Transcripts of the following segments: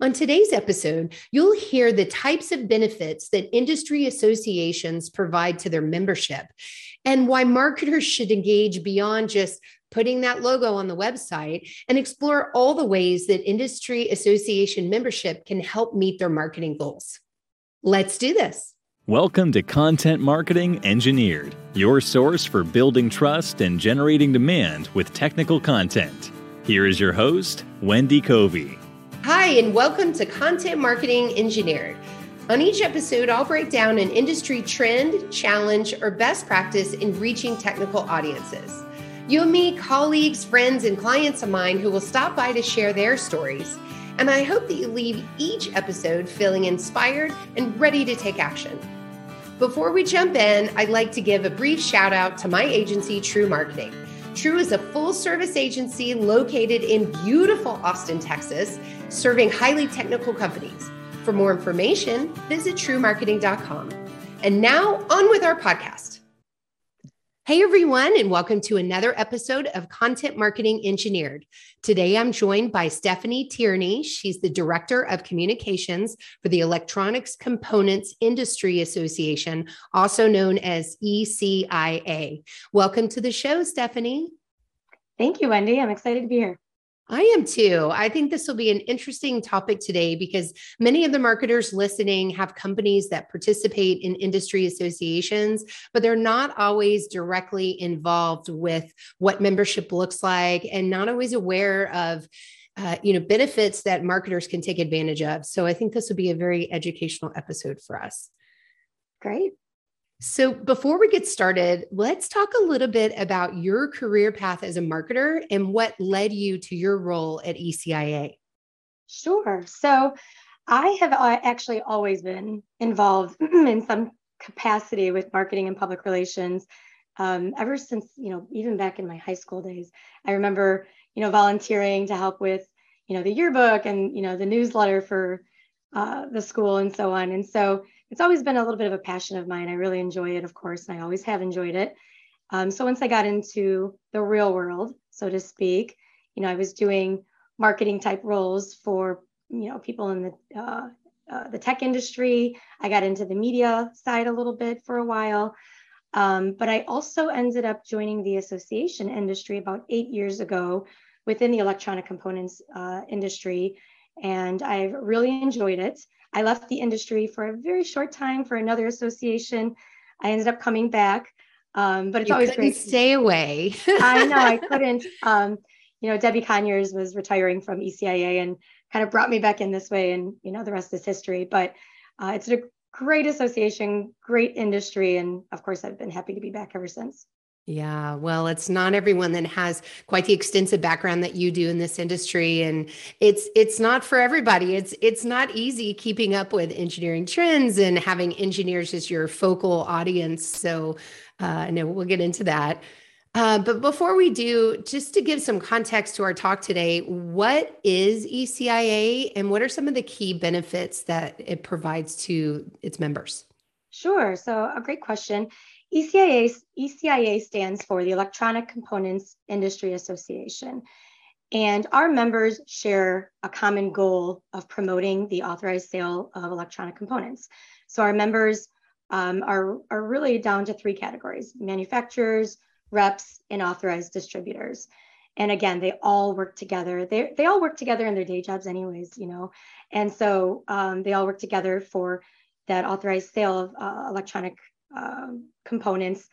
On today's episode, you'll hear the types of benefits that industry associations provide to their membership and why marketers should engage beyond just putting that logo on the website and explore all the ways that industry association membership can help meet their marketing goals. Let's do this. Welcome to Content Marketing Engineered, your source for building trust and generating demand with technical content. Here is your host, Wendy Covey. Hi, and welcome to Content Marketing Engineered. On each episode, I'll break down an industry trend, challenge, or best practice in reaching technical audiences. You'll meet colleagues, friends, and clients of mine who will stop by to share their stories. And I hope that you leave each episode feeling inspired and ready to take action. Before we jump in, I'd like to give a brief shout out to my agency, True Marketing. True is a full service agency located in beautiful Austin, Texas, serving highly technical companies. For more information, visit truemarketing.com. And now on with our podcast. Hey everyone, and welcome to another episode of Content Marketing Engineered. Today I'm joined by Stephanie Tierney. She's the Director of Communications for the Electronics Components Industry Association, also known as ECIA. Welcome to the show, Stephanie. Thank you, Wendy. I'm excited to be here. I am too. I think this will be an interesting topic today because many of the marketers listening have companies that participate in industry associations, but they're not always directly involved with what membership looks like and not always aware of uh, you know benefits that marketers can take advantage of. So I think this will be a very educational episode for us. Great. So, before we get started, let's talk a little bit about your career path as a marketer and what led you to your role at ECIA. Sure. So, I have uh, actually always been involved in some capacity with marketing and public relations um, ever since, you know, even back in my high school days. I remember, you know, volunteering to help with, you know, the yearbook and, you know, the newsletter for uh, the school and so on. And so, it's always been a little bit of a passion of mine. I really enjoy it, of course, and I always have enjoyed it. Um, so once I got into the real world, so to speak, you know, I was doing marketing type roles for you know people in the uh, uh, the tech industry. I got into the media side a little bit for a while, um, but I also ended up joining the association industry about eight years ago within the electronic components uh, industry, and I've really enjoyed it. I left the industry for a very short time for another association. I ended up coming back, um, but it's you always great. Stay away. I know I couldn't. Um, you know, Debbie Conyers was retiring from ECIA and kind of brought me back in this way, and you know, the rest is history. But uh, it's a great association, great industry, and of course, I've been happy to be back ever since. Yeah, well, it's not everyone that has quite the extensive background that you do in this industry and it's it's not for everybody. It's it's not easy keeping up with engineering trends and having engineers as your focal audience. So, uh no, we'll get into that. Uh, but before we do, just to give some context to our talk today, what is ECIA and what are some of the key benefits that it provides to its members? Sure. So, a great question. ECIA, ECIA stands for the Electronic Components Industry Association. And our members share a common goal of promoting the authorized sale of electronic components. So our members um, are, are really down to three categories manufacturers, reps, and authorized distributors. And again, they all work together. They, they all work together in their day jobs, anyways, you know. And so um, they all work together for that authorized sale of uh, electronic um, components.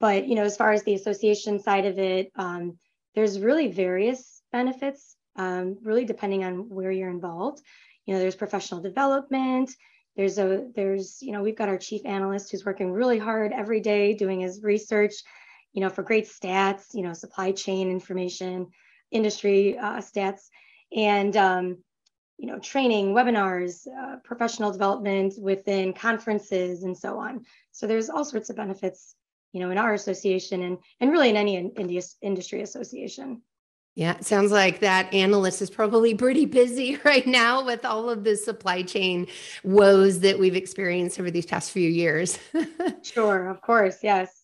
But you know, as far as the association side of it, um, there's really various benefits, um, really depending on where you're involved. You know, there's professional development. There's a there's you know we've got our chief analyst who's working really hard every day doing his research, you know, for great stats, you know, supply chain information, industry uh, stats, and um, you know, training, webinars, uh, professional development within conferences, and so on. So there's all sorts of benefits, you know, in our association and and really in any in, in industry association. Yeah, it sounds like that analyst is probably pretty busy right now with all of the supply chain woes that we've experienced over these past few years. sure, of course, yes.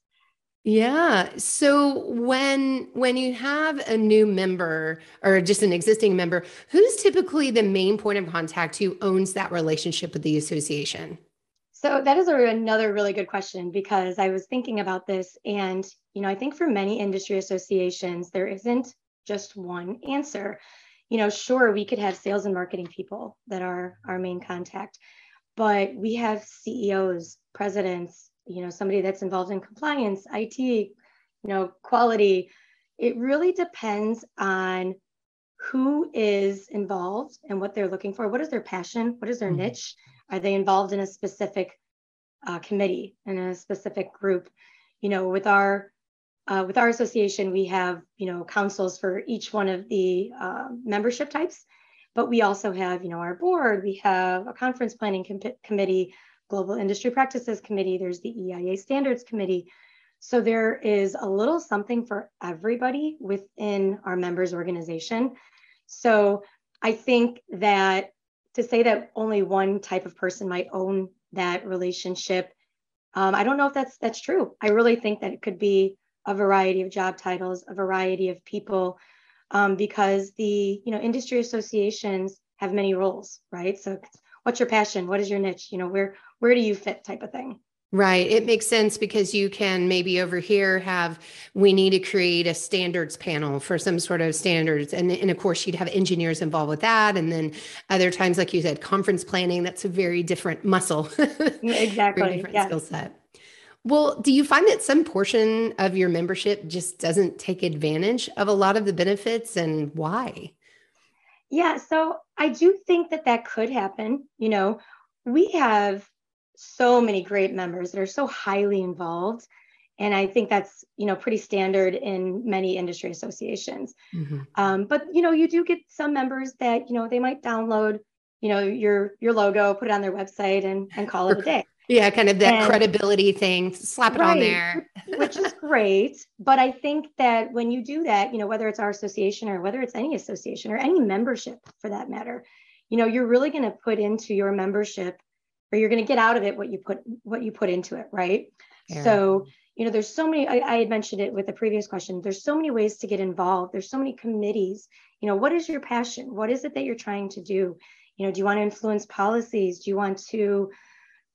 Yeah. So when when you have a new member or just an existing member, who's typically the main point of contact who owns that relationship with the association? So that is a, another really good question because I was thinking about this and you know, I think for many industry associations there isn't just one answer. You know, sure we could have sales and marketing people that are our main contact, but we have CEOs, presidents, you know somebody that's involved in compliance it you know quality. It really depends on who is involved and what they're looking for. What is their passion? What is their mm-hmm. niche? Are they involved in a specific uh, committee in a specific group? You know with our uh, with our association we have you know councils for each one of the uh, membership types. But we also have you know our board we have a conference planning com- committee Global Industry Practices Committee, there's the EIA Standards Committee. So there is a little something for everybody within our members organization. So I think that to say that only one type of person might own that relationship, um, I don't know if that's that's true. I really think that it could be a variety of job titles, a variety of people, um, because the you know industry associations have many roles, right? So what's your passion? What is your niche? You know, where where do you fit type of thing. Right. It makes sense because you can maybe over here have, we need to create a standards panel for some sort of standards. And, and of course, you'd have engineers involved with that. And then other times, like you said, conference planning, that's a very different muscle. Mm, exactly. very different skill set. Well, do you find that some portion of your membership just doesn't take advantage of a lot of the benefits and why? Yeah. So I do think that that could happen. You know, we have so many great members that are so highly involved. And i think that's you know pretty standard in many industry associations. Mm-hmm. um, but you know you do get some members that you know they might download you know your your logo put it on their website and and call it a day. Yeah kind of that and, credibility thing slap it right, on there. which is great. But i think that when you do that you know whether it's our association or whether it's any association or any membership for that matter you know you're really going to put into your membership or you're going to get out of it what you put what you put into it right? Yeah. so you know there's so many I, I, had mentioned it with the previous question there's so many ways to get involved there's so many committees. You know what is your passion? What is it that you're trying to do? You know do you want to influence policies? Do you want to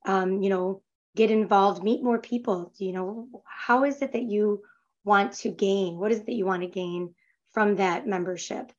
um, you know get involved meet more people? Do you know how is it that you want to gain? What is it that you want to gain from that membership?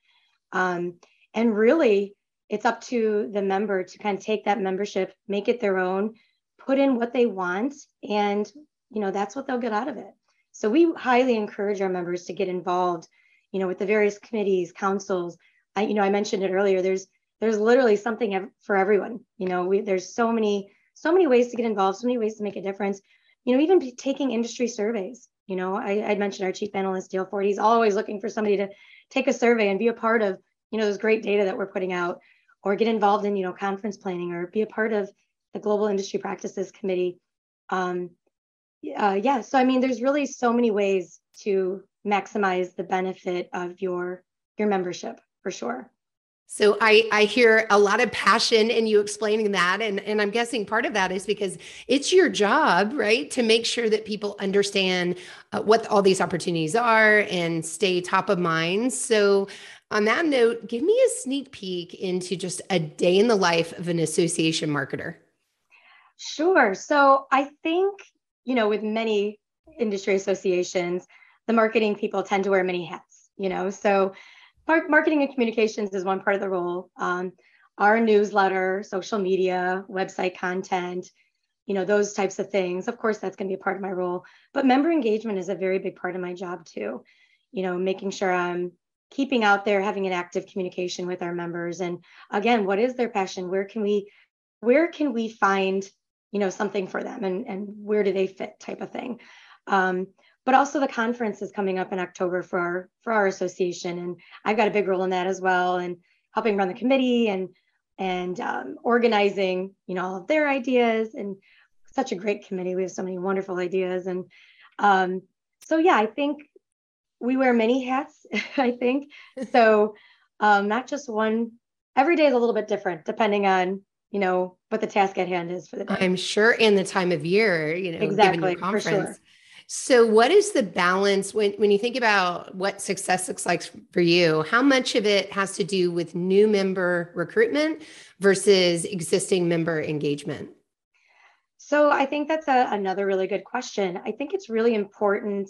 Um, and really it's up to the member to kind of take that membership, make it their own, put in what they want, and you know that's what they'll get out of it. So we highly encourage our members to get involved, you know, with the various committees, councils. I, you know, I mentioned it earlier. There's there's literally something for everyone. You know, we, there's so many so many ways to get involved, so many ways to make a difference. You know, even taking industry surveys. You know, I, I mentioned our chief analyst Dale Ford. He's always looking for somebody to take a survey and be a part of. You know, those great data that we're putting out or get involved in you know conference planning or be a part of the global industry practices committee um, uh, yeah so i mean there's really so many ways to maximize the benefit of your your membership for sure so I, I hear a lot of passion in you explaining that. And, and I'm guessing part of that is because it's your job, right? To make sure that people understand uh, what all these opportunities are and stay top of mind. So on that note, give me a sneak peek into just a day in the life of an association marketer. Sure. So I think, you know, with many industry associations, the marketing people tend to wear many hats, you know. So marketing and communications is one part of the role. Um, our newsletter, social media, website content, you know, those types of things. Of course, that's going to be a part of my role. But member engagement is a very big part of my job too. You know, making sure I'm keeping out there having an active communication with our members. And again what is their passion? Where can we where can we find you know something for them and and where do they fit type of thing? Um, but also the conference is coming up in october for our for our association and i've got a big role in that as well and helping run the committee and and um, organizing you know all of their ideas and such a great committee. We have so many wonderful ideas and um, so yeah i think we wear many hats, I think. So um, not just one. Every day is a little bit different depending on you know what the task at hand is for the day. I'm sure in the time of year, you know, exactly for sure. So, what is the balance when, when you think about what success looks like for you? How much of it has to do with new member recruitment versus existing member engagement? So, I think that's a, another really good question. I think it's really important.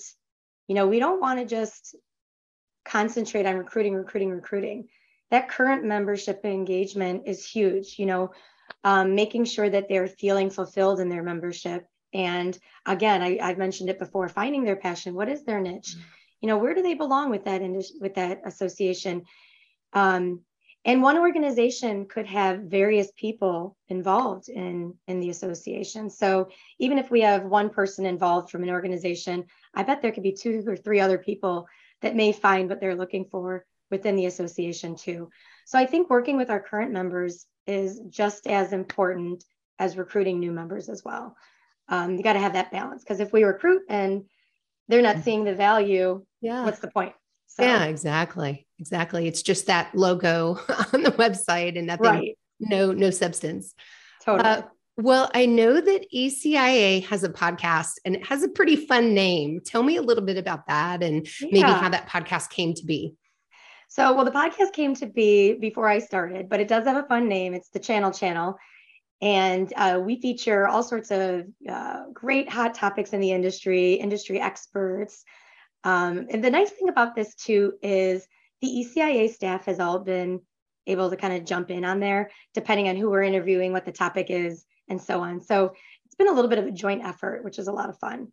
You know, we don't want to just concentrate on recruiting, recruiting, recruiting. That current membership engagement is huge. You know, um, making sure that they're feeling fulfilled in their membership. And again, I, have mentioned it before, finding their passion. What is their niche? Mm-hmm. You know, where do they belong with that with that association? Um, and one organization could have various people involved in in the association. So even if we have one person involved from an organization, I bet there could be two or three other people that may find what they're looking for within the association too. So I think working with our current members is just as important as recruiting new members as well. Um, you got to have that balance because if we recruit and they're not seeing the value, yeah, what's the point? So, yeah, exactly, exactly. It's just that logo on the website and nothing, right. no, no substance. Totally. Uh, well, I know that ECIA has a podcast and it has a pretty fun name. Tell me a little bit about that and yeah. maybe how that podcast came to be. So, well, the podcast came to be before I started, but it does have a fun name. It's the Channel Channel. And uh, we feature all sorts of uh, great hot topics in the industry, industry experts. Um, and the nice thing about this, too, is the ECIA staff has all been able to kind of jump in on there, depending on who we're interviewing, what the topic is, and so on. So it's been a little bit of a joint effort, which is a lot of fun.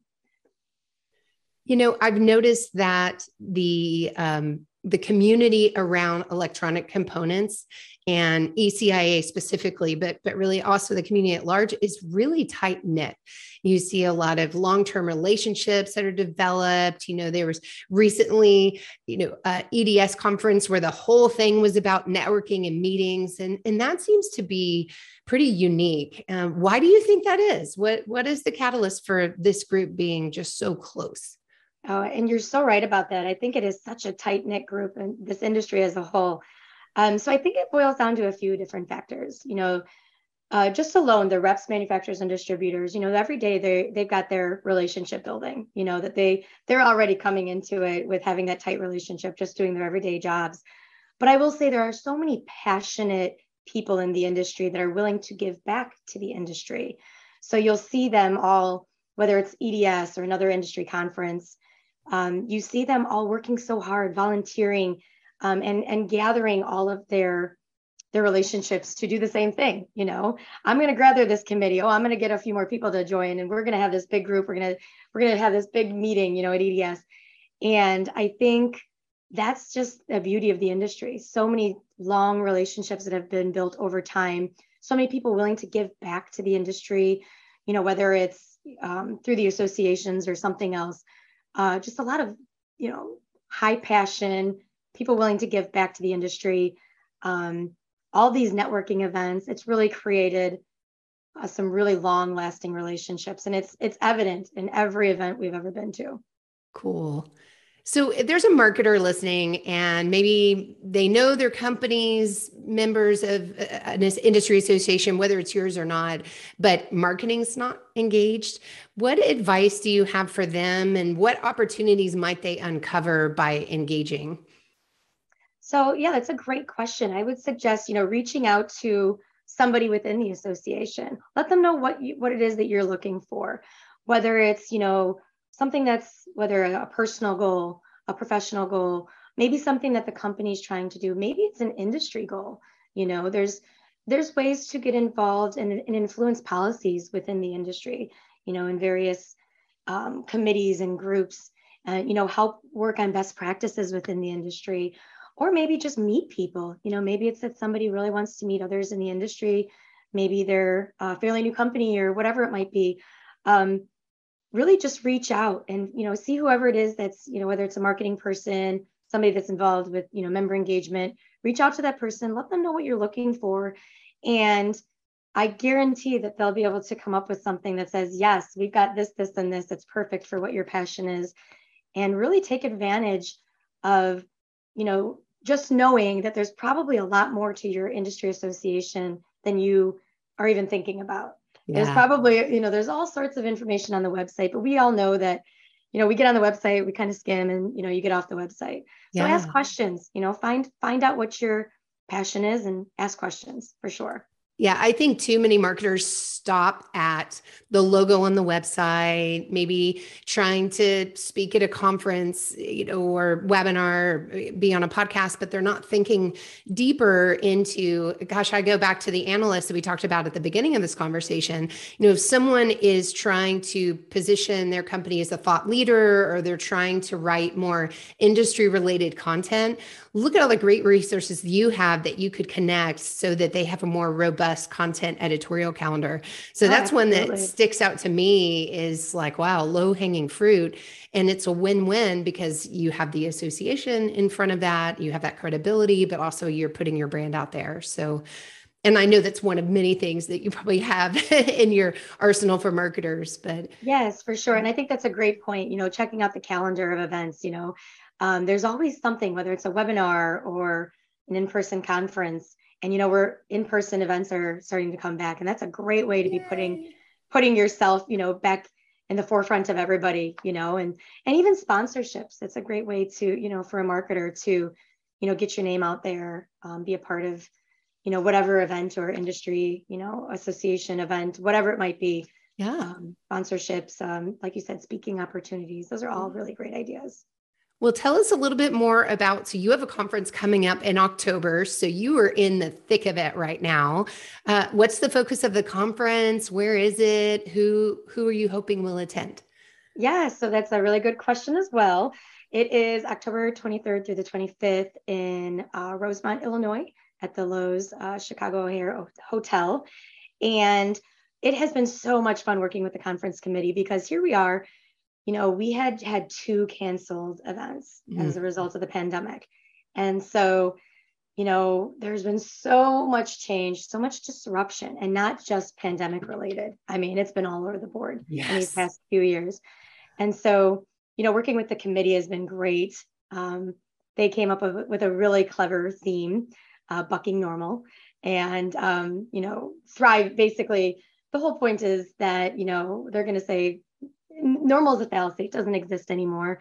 You know, I've noticed that the um, the community around electronic components and ECIA specifically, but but really also the community at large is really tight knit. You see a lot of long term relationships that are developed. You know, there was recently, you know, EDS conference where the whole thing was about networking and meetings, and and that seems to be pretty unique. Um, why do you think that is? What what is the catalyst for this group being just so close? Oh, and you're so right about that. I think it is such a tight knit group and this industry as a whole. Um, so I think it boils down to a few different factors. You know, uh, just alone the reps, manufacturers, and distributors. You know, every day they they've got their relationship building. You know that they they're already coming into it with having that tight relationship, just doing their everyday jobs. But I will say there are so many passionate people in the industry that are willing to give back to the industry. So you'll see them all, whether it's EDS or another industry conference, um, you see them all working so hard, volunteering, um, and and gathering all of their their relationships to do the same thing. You know, I'm going to gather this committee. Oh, I'm going to get a few more people to join, and we're going to have this big group. We're going to we're going to have this big meeting. You know, at EDS, and I think that's just the beauty of the industry. So many long relationships that have been built over time. So many people willing to give back to the industry. You know, whether it's um, through the associations or something else uh, just a lot of you know high passion people willing to give back to the industry um, all these networking events it's really created uh, some really long lasting relationships and it's it's evident in every event we've ever been to. Cool so if there's a marketer listening and maybe they know their company's members of uh, an industry association, whether it's yours or not, but marketing's not engaged, what advice do you have for them and what opportunities might they uncover by engaging? So yeah, that's a great question. I would suggest, you know, reaching out to somebody within the association. Let them know what you, what it is that you're looking for, whether it's, you know, something that's whether a personal goal, a professional goal, maybe something that the company is trying to do, maybe it's an industry goal. You know, there's there's ways to get involved and, and influence policies within the industry. You know, in various um, committees and groups. Uh, you know, help work on best practices within the industry, or maybe just meet people. You know, maybe it's that somebody really wants to meet others in the industry. Maybe they're a fairly new company or whatever it might be. Um, really just reach out and you know see whoever it is that's you know whether it's a marketing person somebody that's involved with you know member engagement reach out to that person let them know what you're looking for. And i guarantee that they'll be able to come up with something that says yes we've got this this and this that's perfect for what your passion is. And really take advantage of you know just knowing that there's probably a lot more to your industry association than you are even thinking about yeah. There's probably, you know, there's all sorts of information on the website, but we all know that you know, we get on the website, we kind of skim and, you know, you get off the website. So yeah. ask questions, you know, find, find out what your passion is and ask questions for sure. Yeah, I think too many marketers stop at the logo on the website, maybe trying to speak at a conference, you know, or webinar, be on a podcast, but they're not thinking deeper into, gosh, I go back to the analyst that we talked about at the beginning of this conversation. You know, if someone is trying to position their company as a thought leader or they're trying to write more industry related content, look at all the great resources you have that you could connect so that they have a more robust content editorial calendar. So oh, that's one that sticks out to me is like, wow, low hanging fruit. And it's a win win because you have the association in front of that, you have that credibility, but also you're putting your brand out there. So, and I know that's one of many things that you probably have in your arsenal for marketers, but yes, for sure. And I think that's a great point. You know, checking out the calendar of events, you know, um, there's always something, whether it's a webinar or an in-person conference. And you know, we're in-person events are starting to come back, and that's a great way to Yay. be putting putting yourself, you know, back in the forefront of everybody, you know, and and even sponsorships. It's a great way to, you know, for a marketer to, you know, get your name out there, um, be a part of, you know, whatever event or industry, you know, association event, whatever it might be. Yeah. Um, sponsorships, um, like you said, speaking opportunities. Those are all really great ideas. Well, tell us a little bit more about. So, you have a conference coming up in October. So, you are in the thick of it right now. Uh, what's the focus of the conference? Where is it? Who Who are you hoping will attend? Yeah, so that's a really good question as well. It is October 23rd through the 25th in uh, Rosemont, Illinois, at the Loews uh, Chicago O'Hare Hotel, and it has been so much fun working with the conference committee because here we are you know, we had had two canceled events mm-hmm. as a result of the pandemic. And so, you know, there's been so much change, so much disruption, and not just pandemic related. I mean, it's been all over the board yes. in these past few years. And so, you know, working with the committee has been great. Um, they came up with, with, a really clever theme, uh, bucking normal, and um, you know, thrive. Basically, the whole point is that you know they're going to say normal is a fallacy it doesn't exist anymore.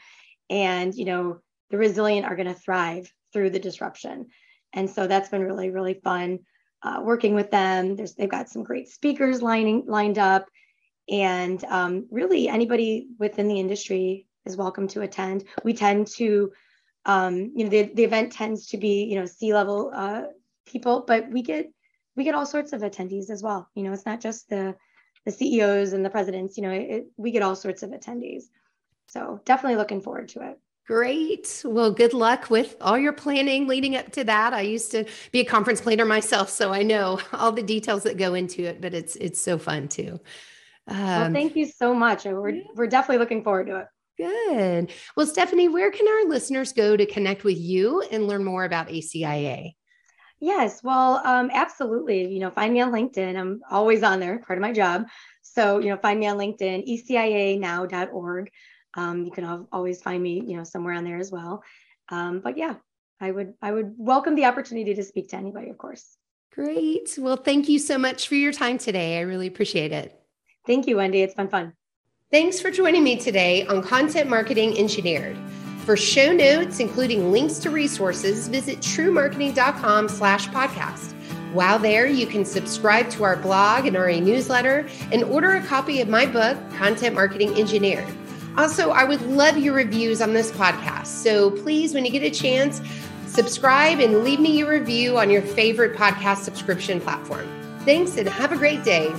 And you know the resilient are going to thrive through the disruption. And so that's been really really fun uh, working with them. There's, they've got some great speakers lining lined up. And um, really anybody within the industry is welcome to attend. We tend to um, you know the, the event tends to be you know C-level uh, people but we get we get all sorts of attendees as well. You know it's not just the the CEOs and the presidents, you know, it, we get all sorts of attendees. So definitely looking forward to it. Great. Well, good luck with all your planning leading up to that. I used to be a conference planner myself, so I know all the details that go into it, but it's it's so fun too. Um, well, thank you so much. We're we're definitely looking forward to it. Good. Well, Stephanie, where can our listeners go to connect with you and learn more about ECIA? Yes, well, um, absolutely. You know, find me on LinkedIn. I'm always on there, part of my job. So, you know, find me on LinkedIn, ecianow.org. Um, you can always find me, you know, somewhere on there as well. Um, but yeah, I would I would welcome the opportunity to speak to anybody, of course. Great. Well, thank you so much for your time today. I really appreciate it. Thank you, Wendy. It's been fun. Thanks for joining me today on Content Marketing Engineered. For show notes, including links to resources, visit truemarketing.com slash podcast. While there, you can subscribe to our blog and our newsletter and order a copy of my book, Content Marketing Engineer. Also, I would love your reviews on this podcast. So please, when you get a chance, subscribe and leave me your review on your favorite podcast subscription platform. Thanks and have a great day.